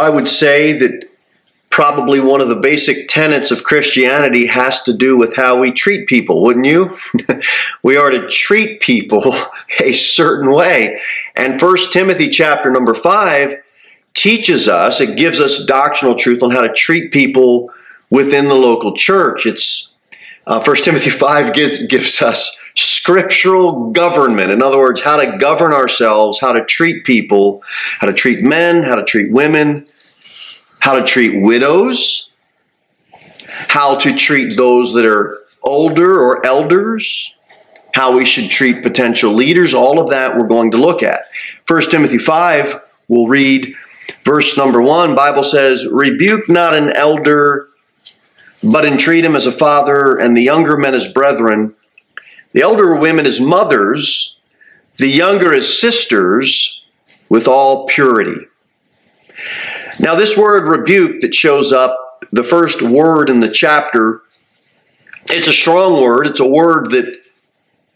I would say that probably one of the basic tenets of Christianity has to do with how we treat people, wouldn't you? we are to treat people a certain way. And First Timothy chapter number 5 teaches us, it gives us doctrinal truth on how to treat people within the local church. It's uh, 1 Timothy 5 gives, gives us scriptural government. In other words, how to govern ourselves, how to treat people, how to treat men, how to treat women, how to treat widows, how to treat those that are older or elders, how we should treat potential leaders. All of that we're going to look at. 1 Timothy 5, we'll read verse number 1. Bible says, Rebuke not an elder but entreat him as a father, and the younger men as brethren, the elder women as mothers, the younger as sisters, with all purity. Now, this word rebuke that shows up, the first word in the chapter, it's a strong word. It's a word that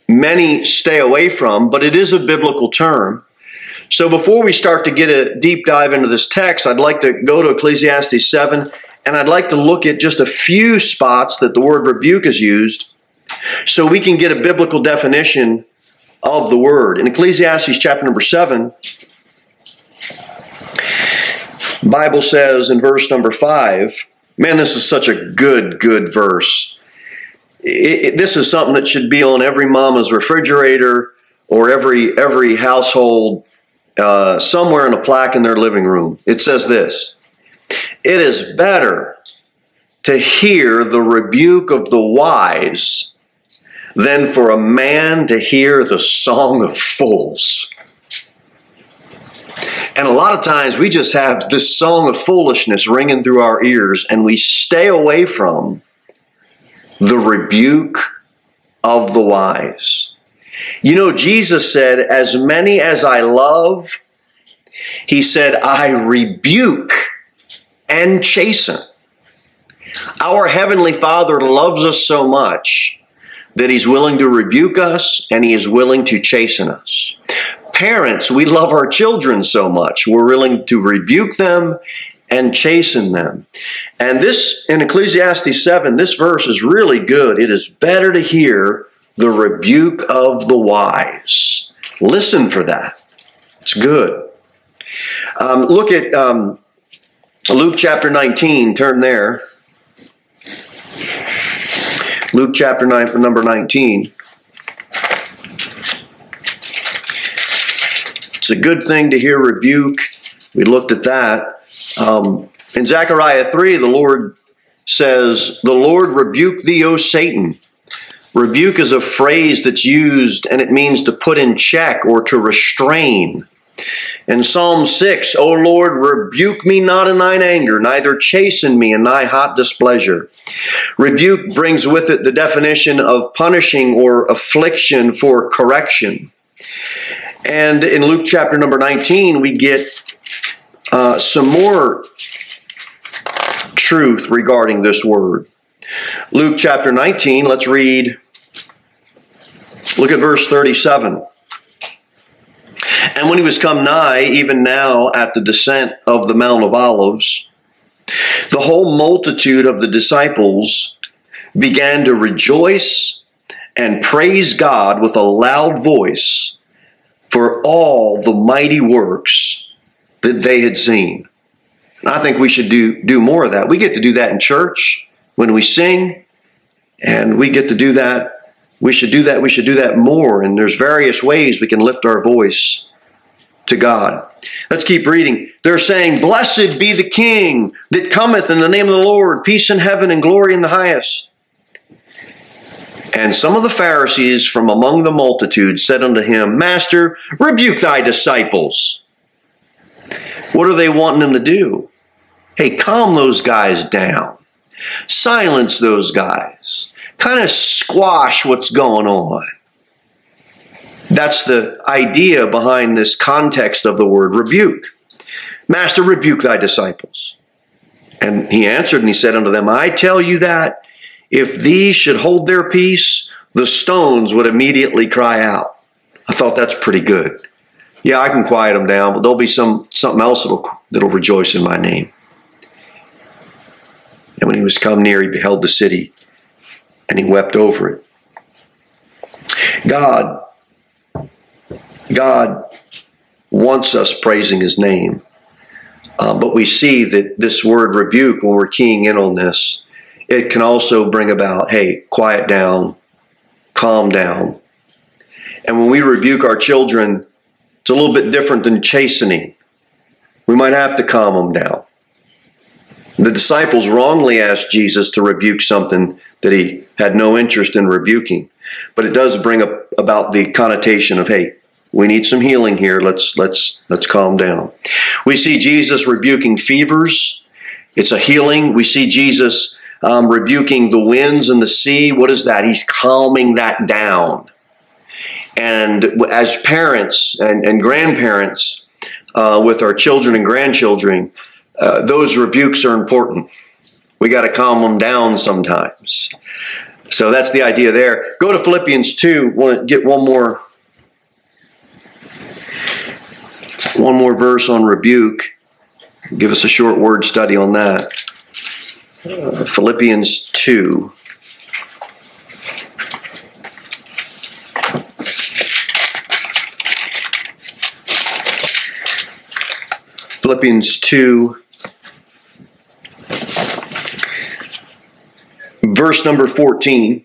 many stay away from, but it is a biblical term. So before we start to get a deep dive into this text, I'd like to go to Ecclesiastes 7 and I'd like to look at just a few spots that the word rebuke is used so we can get a biblical definition of the word. In Ecclesiastes chapter number 7, Bible says in verse number 5, man, this is such a good, good verse. It, it, this is something that should be on every mama's refrigerator or every every household uh, somewhere in a plaque in their living room. It says this it is better to hear the rebuke of the wise than for a man to hear the song of fools. And a lot of times we just have this song of foolishness ringing through our ears and we stay away from the rebuke of the wise. You know, Jesus said, As many as I love, he said, I rebuke and chasten. Our Heavenly Father loves us so much that He's willing to rebuke us and He is willing to chasten us. Parents, we love our children so much. We're willing to rebuke them and chasten them. And this, in Ecclesiastes 7, this verse is really good. It is better to hear the rebuke of the wise. Listen for that. It's good. Um, look at um, Luke chapter 19, turn there. Luke chapter 9, for number 19. It's a good thing to hear rebuke. We looked at that. Um, in Zechariah 3, the Lord says, The Lord rebuke thee, O Satan. Rebuke is a phrase that's used and it means to put in check or to restrain. In Psalm 6, O Lord, rebuke me not in thine anger, neither chasten me in thy hot displeasure. Rebuke brings with it the definition of punishing or affliction for correction. And in Luke chapter number 19, we get uh, some more truth regarding this word. Luke chapter 19, let's read, look at verse 37. And when he was come nigh, even now at the descent of the Mount of Olives, the whole multitude of the disciples began to rejoice and praise God with a loud voice for all the mighty works that they had seen. And I think we should do, do more of that. We get to do that in church when we sing, and we get to do that. We should do that. We should do that more. And there's various ways we can lift our voice to God. Let's keep reading. They're saying, Blessed be the King that cometh in the name of the Lord, peace in heaven and glory in the highest. And some of the Pharisees from among the multitude said unto him, Master, rebuke thy disciples. What are they wanting him to do? Hey, calm those guys down. Silence those guys. Kind of squash what's going on. That's the idea behind this context of the word rebuke. Master, rebuke thy disciples. And he answered and he said unto them, I tell you that if these should hold their peace, the stones would immediately cry out. I thought that's pretty good. Yeah, I can quiet them down, but there'll be some something else that'll that'll rejoice in my name. And when he was come near, he beheld the city and he wept over it. God, God wants us praising his name. Uh, but we see that this word rebuke, when we're keying in on this, it can also bring about, hey, quiet down, calm down. And when we rebuke our children, it's a little bit different than chastening. We might have to calm them down. The disciples wrongly asked Jesus to rebuke something that he had no interest in rebuking. But it does bring up about the connotation of, hey, we need some healing here. Let's let's let's calm down. We see Jesus rebuking fevers. It's a healing. We see Jesus um, rebuking the winds and the sea. What is that? He's calming that down. And as parents and, and grandparents uh, with our children and grandchildren, uh, those rebukes are important. We got to calm them down sometimes. So that's the idea there. Go to Philippians 2. Want to get one more one more verse on rebuke. Give us a short word study on that. Uh, Philippians 2. Philippians 2, verse number 14.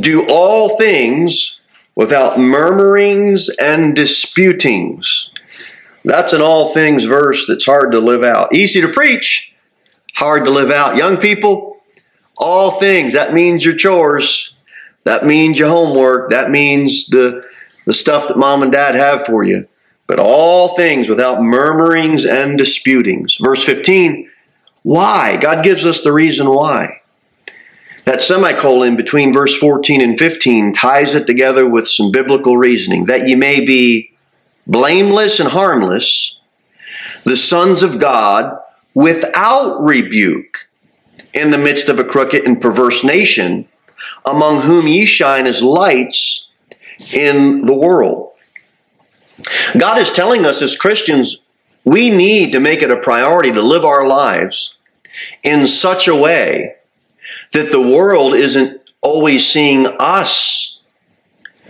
Do all things without murmurings and disputings. That's an all things verse that's hard to live out. Easy to preach, hard to live out. Young people, all things, that means your chores. That means your homework. That means the, the stuff that mom and dad have for you but all things without murmurings and disputings. Verse 15, why? God gives us the reason why. That semicolon between verse 14 and 15 ties it together with some biblical reasoning that ye may be blameless and harmless, the sons of God without rebuke in the midst of a crooked and perverse nation, among whom ye shine as lights in the world. God is telling us as Christians, we need to make it a priority to live our lives in such a way that the world isn't always seeing us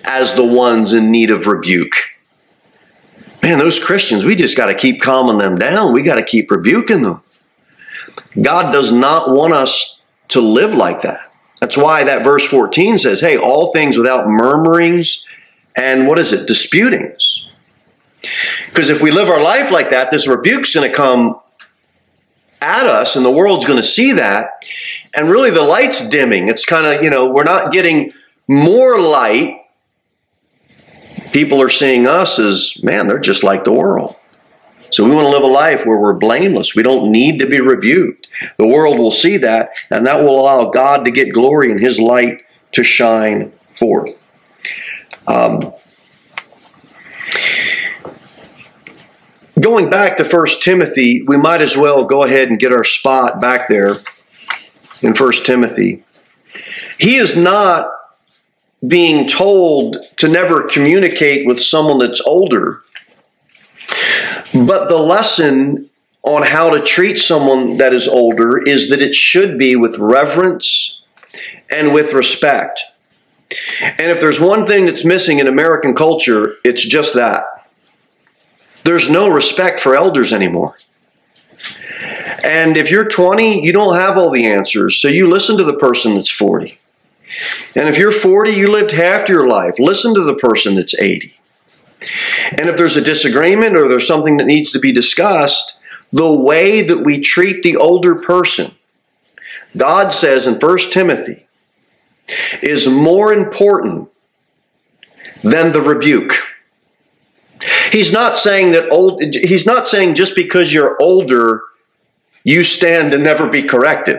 as the ones in need of rebuke. Man, those Christians, we just got to keep calming them down. We got to keep rebuking them. God does not want us to live like that. That's why that verse 14 says, hey, all things without murmurings and what is it? Disputings. Because if we live our life like that, this rebuke's going to come at us, and the world's going to see that. And really, the light's dimming. It's kind of, you know, we're not getting more light. People are seeing us as, man, they're just like the world. So we want to live a life where we're blameless. We don't need to be rebuked. The world will see that, and that will allow God to get glory and His light to shine forth. Um, Going back to 1 Timothy, we might as well go ahead and get our spot back there in 1 Timothy. He is not being told to never communicate with someone that's older, but the lesson on how to treat someone that is older is that it should be with reverence and with respect. And if there's one thing that's missing in American culture, it's just that. There's no respect for elders anymore. And if you're 20, you don't have all the answers, so you listen to the person that's 40. And if you're 40, you lived half your life. Listen to the person that's 80. And if there's a disagreement or there's something that needs to be discussed, the way that we treat the older person, God says in 1 Timothy, is more important than the rebuke. He's not saying that old, he's not saying just because you're older, you stand to never be corrected.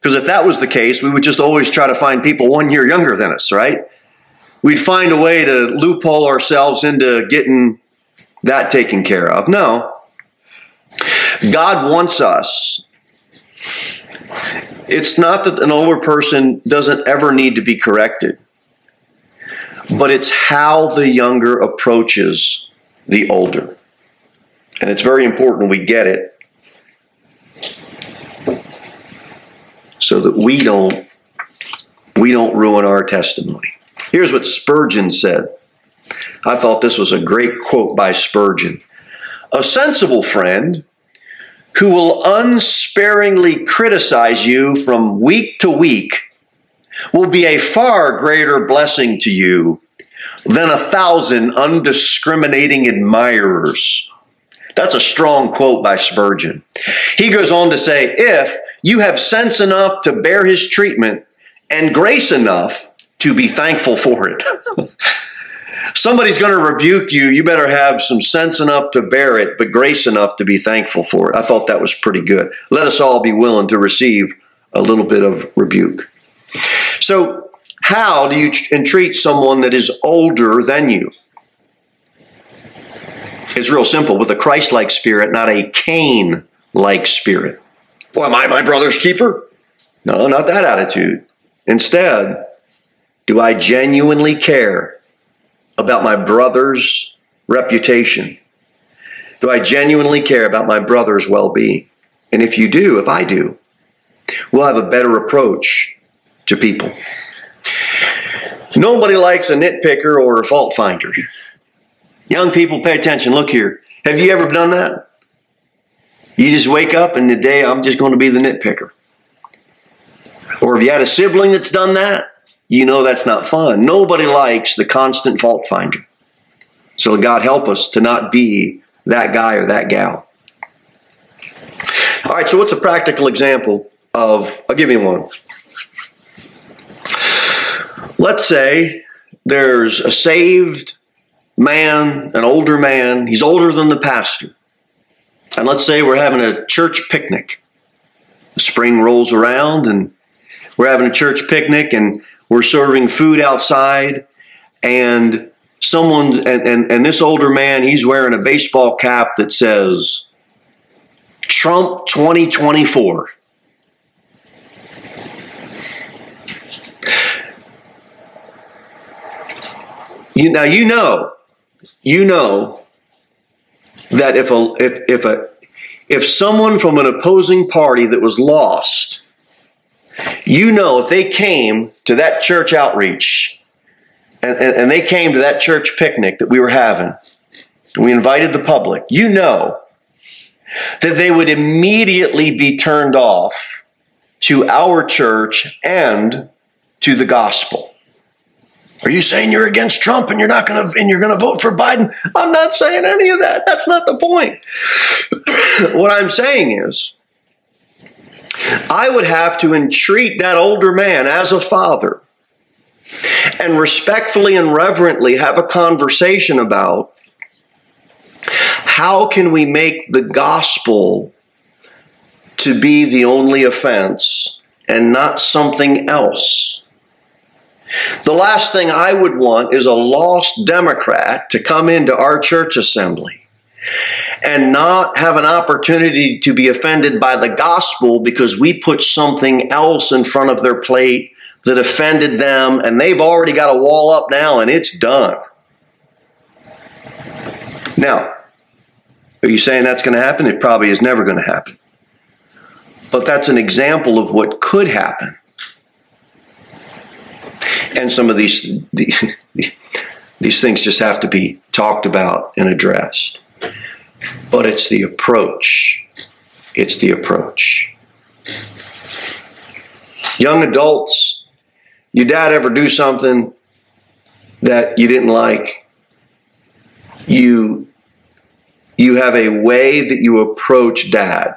Because if that was the case, we would just always try to find people one year younger than us, right? We'd find a way to loophole ourselves into getting that taken care of. No. God wants us. It's not that an older person doesn't ever need to be corrected, but it's how the younger approaches the older. And it's very important we get it so that we don't we don't ruin our testimony. Here's what Spurgeon said. I thought this was a great quote by Spurgeon. A sensible friend who will unsparingly criticize you from week to week will be a far greater blessing to you than a thousand undiscriminating admirers. That's a strong quote by Spurgeon. He goes on to say, if you have sense enough to bear his treatment and grace enough to be thankful for it. Somebody's going to rebuke you. You better have some sense enough to bear it, but grace enough to be thankful for it. I thought that was pretty good. Let us all be willing to receive a little bit of rebuke. So, how do you entreat someone that is older than you? It's real simple with a Christ like spirit, not a Cain like spirit. Well, am I my brother's keeper? No, not that attitude. Instead, do I genuinely care about my brother's reputation? Do I genuinely care about my brother's well being? And if you do, if I do, we'll have a better approach to people. Nobody likes a nitpicker or a fault finder. Young people, pay attention. Look here. Have you ever done that? You just wake up and the day I'm just going to be the nitpicker. Or if you had a sibling that's done that, you know that's not fun. Nobody likes the constant fault finder. So God help us to not be that guy or that gal. All right, so what's a practical example of, I'll give you one. Let's say there's a saved man, an older man, he's older than the pastor. And let's say we're having a church picnic. The spring rolls around and we're having a church picnic and we're serving food outside and someone and, and, and this older man he's wearing a baseball cap that says trump 2024 you now you know you know that if a if if a if someone from an opposing party that was lost you know, if they came to that church outreach and, and, and they came to that church picnic that we were having, we invited the public, you know that they would immediately be turned off to our church and to the gospel. Are you saying you're against Trump and you're not going to and you're going to vote for Biden? I'm not saying any of that. That's not the point. what I'm saying is I would have to entreat that older man as a father and respectfully and reverently have a conversation about how can we make the gospel to be the only offense and not something else. The last thing I would want is a lost Democrat to come into our church assembly and not have an opportunity to be offended by the gospel because we put something else in front of their plate that offended them and they've already got a wall up now and it's done. Now, are you saying that's going to happen? It probably is never going to happen. But that's an example of what could happen. And some of these these things just have to be talked about and addressed but it's the approach. It's the approach. Young adults, your dad ever do something that you didn't like? You you have a way that you approach dad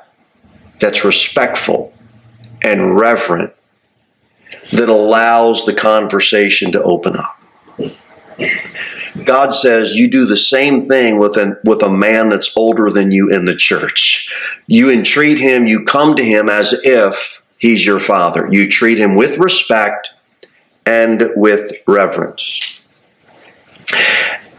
that's respectful and reverent that allows the conversation to open up. God says you do the same thing with an with a man that's older than you in the church. You entreat him, you come to him as if he's your father. You treat him with respect and with reverence.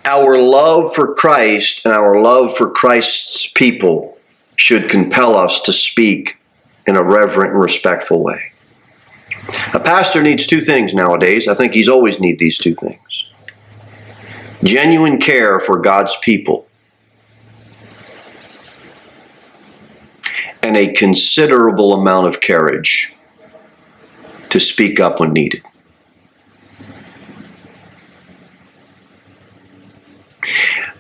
Our love for Christ and our love for Christ's people should compel us to speak in a reverent and respectful way. A pastor needs two things nowadays. I think he's always need these two things genuine care for God's people, and a considerable amount of courage to speak up when needed.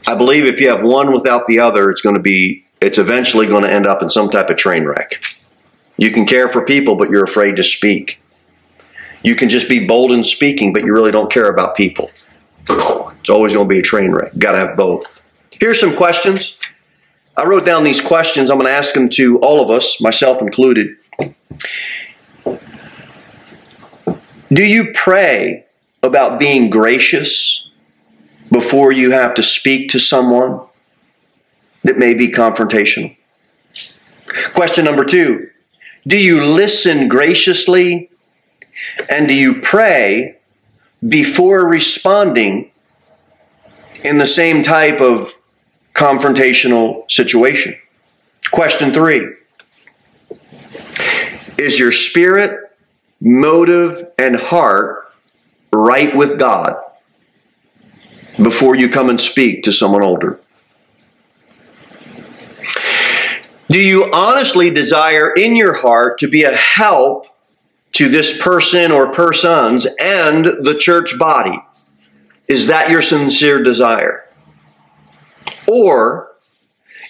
I believe if you have one without the other, it's going to be, it's eventually going to end up in some type of train wreck. You can care for people, but you're afraid to speak. You can just be bold in speaking, but you really don't care about people. It's always going to be a train wreck. Got to have both. Here's some questions. I wrote down these questions. I'm going to ask them to all of us, myself included. Do you pray about being gracious before you have to speak to someone that may be confrontational? Question number two Do you listen graciously and do you pray before responding in the same type of confrontational situation? Question three Is your spirit, motive, and heart right with God before you come and speak to someone older? Do you honestly desire in your heart to be a help to this person or persons and the church body? Is that your sincere desire? Or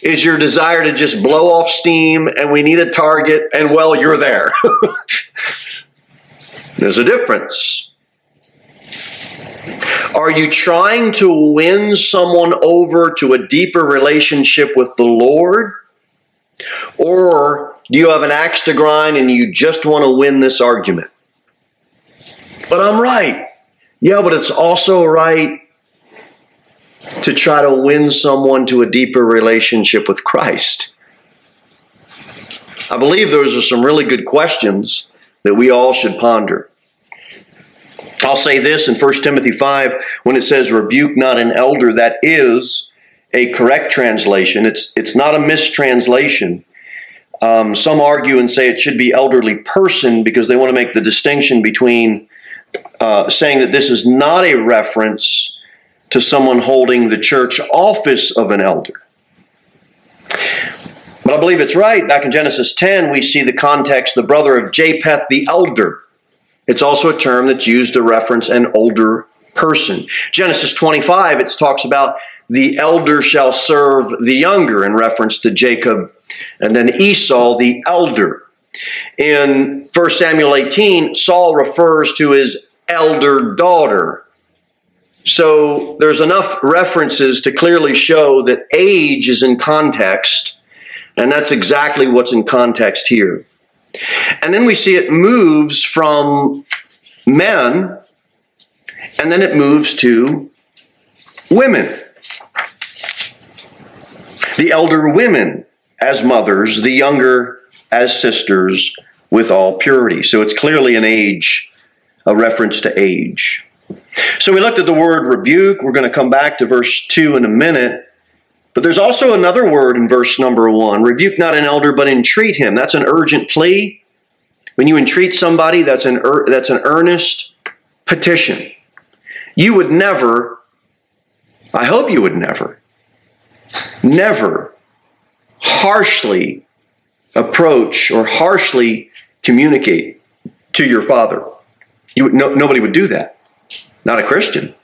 is your desire to just blow off steam and we need a target and well, you're there? There's a difference. Are you trying to win someone over to a deeper relationship with the Lord? Or do you have an axe to grind and you just want to win this argument? But I'm right. Yeah, but it's also right to try to win someone to a deeper relationship with Christ. I believe those are some really good questions that we all should ponder. I'll say this in 1 Timothy 5 when it says, Rebuke not an elder, that is a correct translation. It's, it's not a mistranslation. Um, some argue and say it should be elderly person because they want to make the distinction between uh, saying that this is not a reference to someone holding the church office of an elder. But I believe it's right. Back in Genesis 10, we see the context, the brother of Japheth the elder. It's also a term that's used to reference an older person. Genesis 25, it talks about the elder shall serve the younger in reference to Jacob and then Esau, the elder. In 1 Samuel 18, Saul refers to his elder daughter. So there's enough references to clearly show that age is in context, and that's exactly what's in context here. And then we see it moves from men, and then it moves to women. The elder women as mothers, the younger as sisters with all purity. So it's clearly an age, a reference to age. So we looked at the word rebuke. We're going to come back to verse 2 in a minute. But there's also another word in verse number 1 rebuke not an elder, but entreat him. That's an urgent plea. When you entreat somebody, that's an, that's an earnest petition. You would never, I hope you would never, never harshly approach or harshly communicate to your father. You, no, nobody would do that. Not a Christian.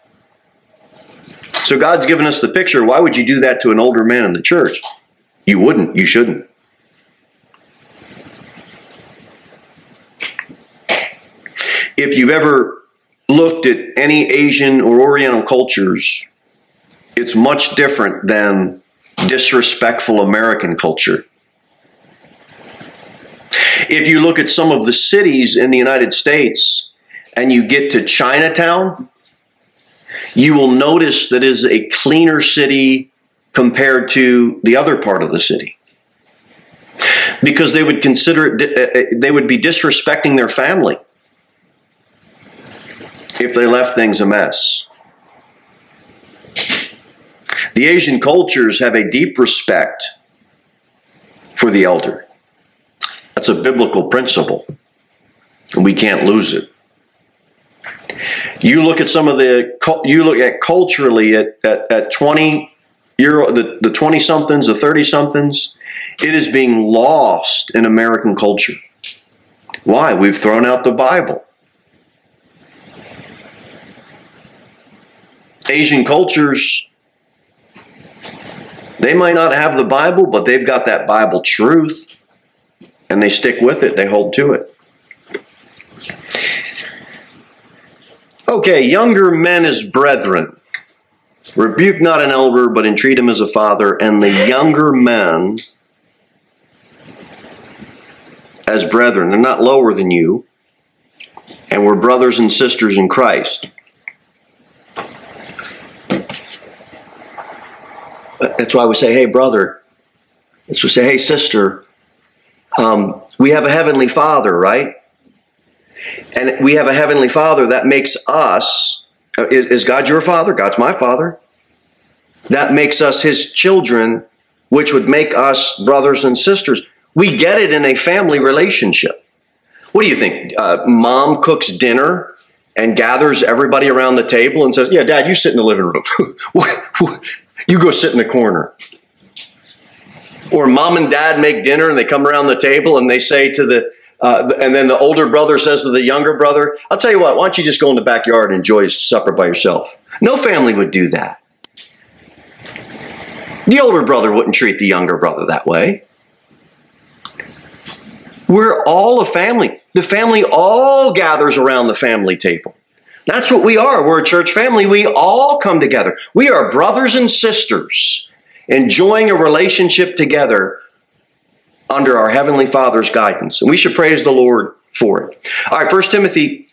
So God's given us the picture. Why would you do that to an older man in the church? You wouldn't. You shouldn't. If you've ever looked at any Asian or Oriental cultures, it's much different than disrespectful American culture. If you look at some of the cities in the United States and you get to Chinatown, you will notice that is a cleaner city compared to the other part of the city. Because they would consider it, uh, uh, they would be disrespecting their family if they left things a mess. The Asian cultures have a deep respect for the elder. That's a biblical principle, and we can't lose it. You look at some of the, you look at culturally at, at, at 20 year, the, the 20 somethings, the 30 somethings, It is being lost in American culture. Why? We've thrown out the Bible. Asian cultures, they might not have the Bible, but they've got that Bible truth and they stick with it, they hold to it. Okay, younger men as brethren. Rebuke not an elder, but entreat him as a father, and the younger men as brethren. They're not lower than you, and we're brothers and sisters in Christ. That's why we say, hey, brother. That's we say, hey, sister. Um, we have a heavenly father, right? And we have a heavenly father that makes us, uh, is, is God your father? God's my father. That makes us his children, which would make us brothers and sisters. We get it in a family relationship. What do you think? Uh, mom cooks dinner and gathers everybody around the table and says, Yeah, dad, you sit in the living room. you go sit in the corner. Or mom and dad make dinner and they come around the table and they say to the, uh, and then the older brother says to the younger brother, I'll tell you what, why don't you just go in the backyard and enjoy supper by yourself? No family would do that. The older brother wouldn't treat the younger brother that way. We're all a family. The family all gathers around the family table. That's what we are. We're a church family. We all come together. We are brothers and sisters enjoying a relationship together under our Heavenly Father's guidance. And we should praise the Lord for it. All right, 1 Timothy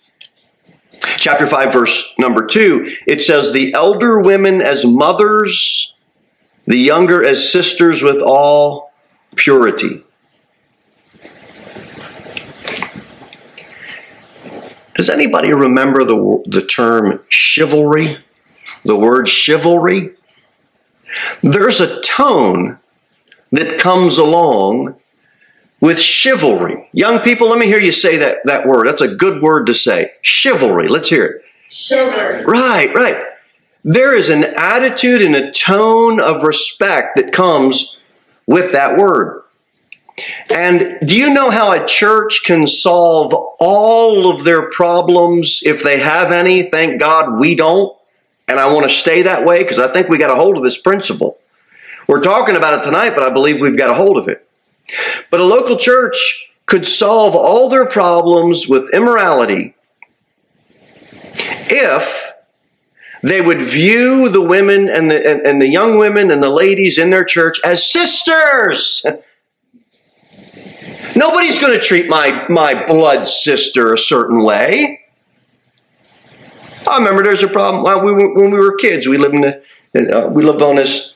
chapter 5, verse number 2, it says, The elder women as mothers, the younger as sisters with all purity. Does anybody remember the, the term chivalry? The word chivalry? There's a tone that comes along with chivalry. Young people, let me hear you say that, that word. That's a good word to say. Chivalry. Let's hear it. Chivalry. Right, right. There is an attitude and a tone of respect that comes with that word. And do you know how a church can solve all of their problems if they have any? Thank God we don't. And I want to stay that way because I think we got a hold of this principle. We're talking about it tonight, but I believe we've got a hold of it. But a local church could solve all their problems with immorality if they would view the women and the, and, and the young women and the ladies in their church as sisters. Nobody's going to treat my, my blood sister a certain way. I remember there's a problem well, we, when we were kids. We lived in the, uh, we lived on this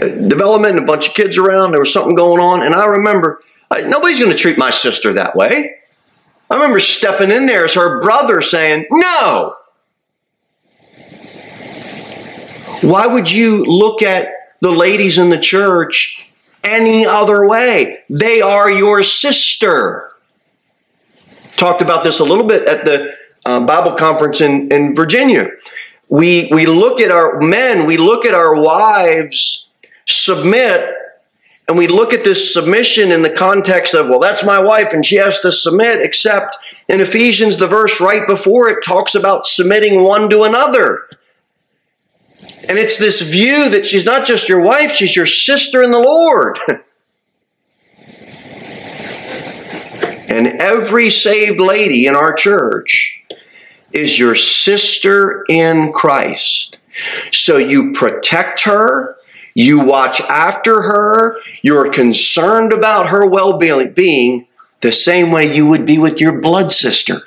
uh, development, a bunch of kids around. There was something going on, and I remember uh, nobody's going to treat my sister that way. I remember stepping in there as her brother saying, "No." Why would you look at the ladies in the church any other way. They are your sister. Talked about this a little bit at the uh, Bible conference in, in Virginia. We, we look at our men, we look at our wives submit, and we look at this submission in the context of, well, that's my wife and she has to submit, except in Ephesians, the verse right before it talks about submitting one to another. And it's this view that she's not just your wife, she's your sister in the Lord. and every saved lady in our church is your sister in Christ. So you protect her, you watch after her, you're concerned about her well being the same way you would be with your blood sister.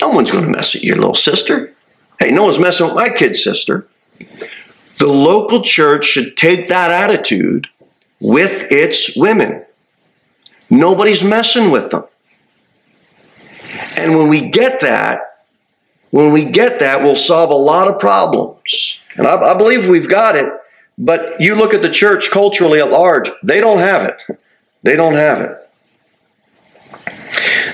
No one's going to mess with your little sister. Hey, no one's messing with my kid sister. The local church should take that attitude with its women. Nobody's messing with them. And when we get that, when we get that, we'll solve a lot of problems. And I, I, believe we've got it, but you look at the church culturally at large, they don't have it. They don't have it.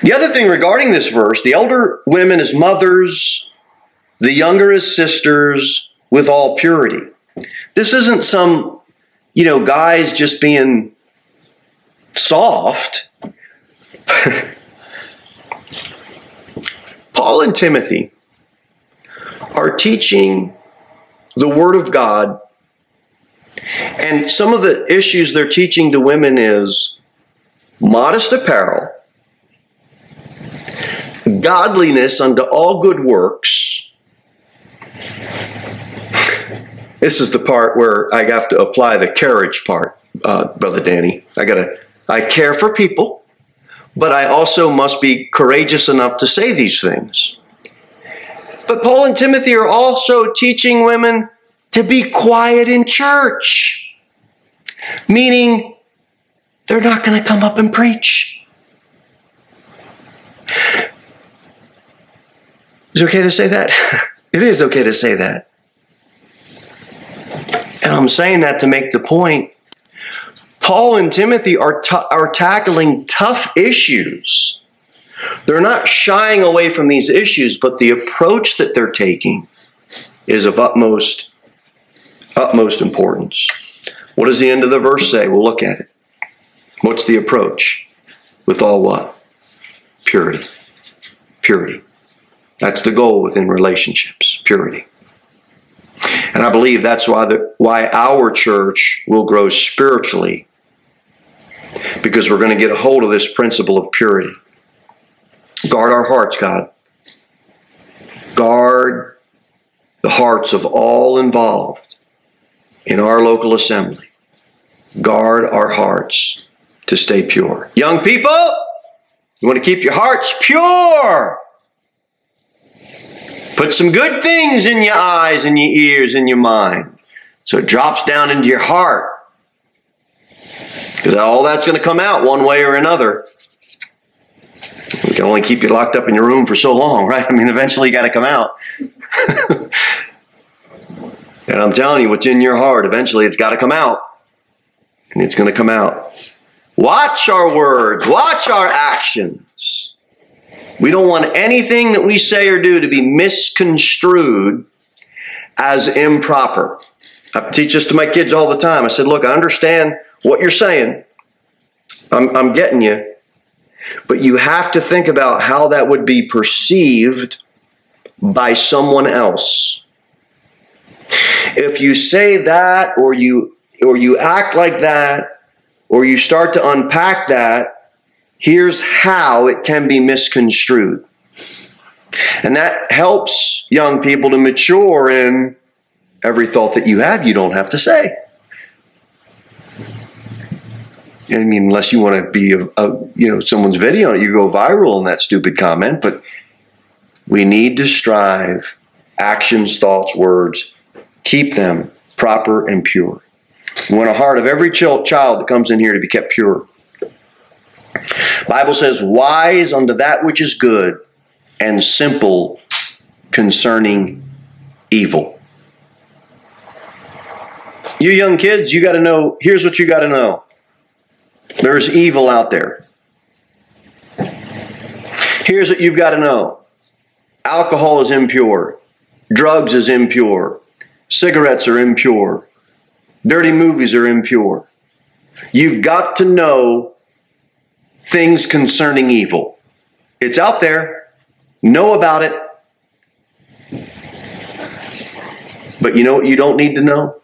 The other thing regarding this verse the elder women as mothers, the younger as sisters with all purity. This isn't some you know, guys just being soft. Paul and Timothy are teaching the Word of God. And some of the issues they're teaching the women is modest apparel, godliness unto all good works. This is the part where I have to apply the carriage part, uh, Brother Danny. I gotta, I care for people, but I also must be courageous enough to say these things. But Paul and Timothy are also teaching women to be quiet in church, meaning they're not going to come up and preach. Is it okay to say that? it is okay to say that. And I'm saying that to make the point. Paul and Timothy are, t- are tackling tough issues. They're not shying away from these issues, but the approach that they're taking is of utmost utmost importance. What does the end of the verse say? We'll look at it. What's the approach? With all what? Purity. Purity. That's the goal within relationships. Purity. And I believe that's why the, why our church will grow spiritually because we're going to get a hold of this principle of purity. Guard our hearts, God. Guard the hearts of all involved in our local assembly. Guard our hearts to stay pure. Young people, you want to keep your hearts pure. Put some good things in your eyes and your ears and your mind so it drops down into your heart. Because all that's going to come out one way or another. We can only keep you locked up in your room for so long, right? I mean, eventually you got to come out. and I'm telling you, what's in your heart, eventually it's got to come out. And it's going to come out. Watch our words, watch our actions. We don't want anything that we say or do to be misconstrued as improper. I teach this to my kids all the time. I said, look, I understand what you're saying. I'm, I'm getting you. But you have to think about how that would be perceived by someone else. If you say that or you or you act like that or you start to unpack that, Here's how it can be misconstrued. And that helps young people to mature in every thought that you have, you don't have to say. I mean, unless you want to be a, a, you know someone's video, you go viral in that stupid comment. But we need to strive, actions, thoughts, words, keep them proper and pure. We want a heart of every child that comes in here to be kept pure. Bible says, wise unto that which is good, and simple concerning evil. You young kids, you got to know, here's what you got to know. There's evil out there. Here's what you've got to know. Alcohol is impure. Drugs is impure. Cigarettes are impure. Dirty movies are impure. You've got to know things concerning evil. It's out there. Know about it. But you know what you don't need to know?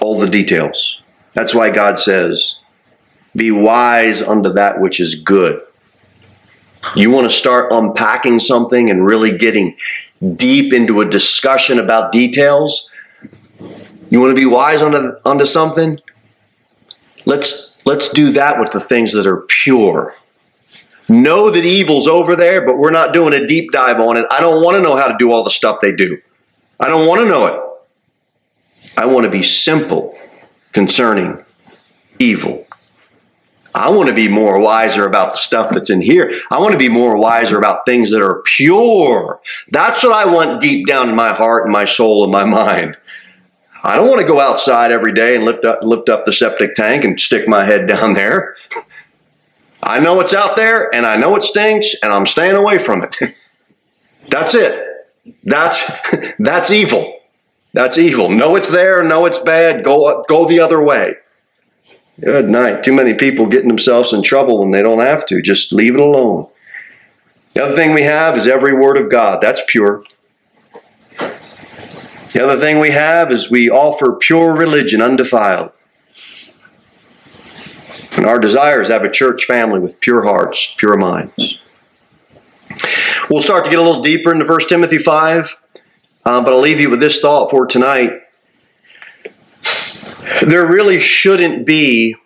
All the details. That's why God says, Be wise unto that which is good. You want to start unpacking something and really getting deep into a discussion about details? You want to be wise unto, unto something? Let's Let's do that with the things that are pure. Know that evil's over there, but we're not doing a deep dive on it. I don't want to know how to do all the stuff they do. I don't want to know it. I want to be simple concerning evil. I want to be more wiser about the stuff that's in here. I want to be more wiser about things that are pure. That's what I want deep down in my heart and my soul and my mind. I don't want to go outside every day and lift up lift up the septic tank and stick my head down there. I know it's out there and I know it stinks and I'm staying away from it. that's it. That's that's evil. That's evil. Know it's there, know it's bad, go, go the other way. Good night. Too many people getting themselves in trouble when they don't have to. Just leave it alone. The other thing we have is every word of God. That's pure. The other thing we have is we offer pure religion, undefiled. And our desire is to have a church family with pure hearts, pure minds. We'll start to get a little deeper into 1 Timothy 5, uh, but I'll leave you with this thought for tonight. There really shouldn't be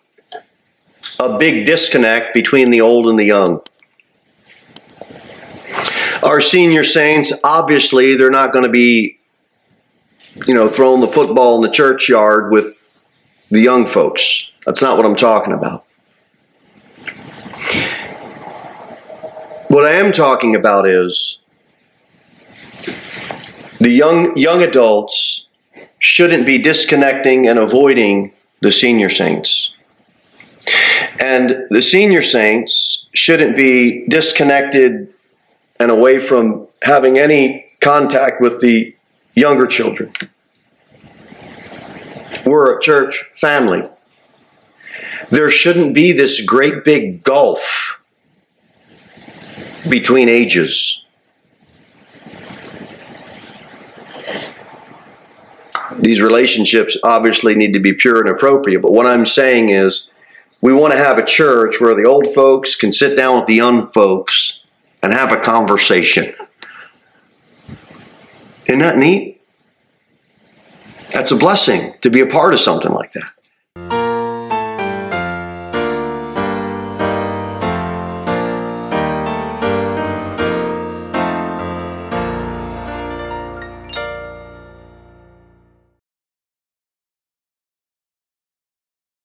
a big disconnect between the old and the young. Our senior saints, obviously, they're not going to be, you know, throwing the football in the churchyard with the young folks. That's not what I'm talking about. What I am talking about is the young young adults shouldn't be disconnecting and avoiding the senior saints. And the senior saints shouldn't be disconnected and away from having any contact with the younger children. We're a church family. There shouldn't be this great big gulf between ages. These relationships obviously need to be pure and appropriate, but what I'm saying is we want to have a church where the old folks can sit down with the young folks and have a conversation. Isn't that neat? That's a blessing to be a part of something like that.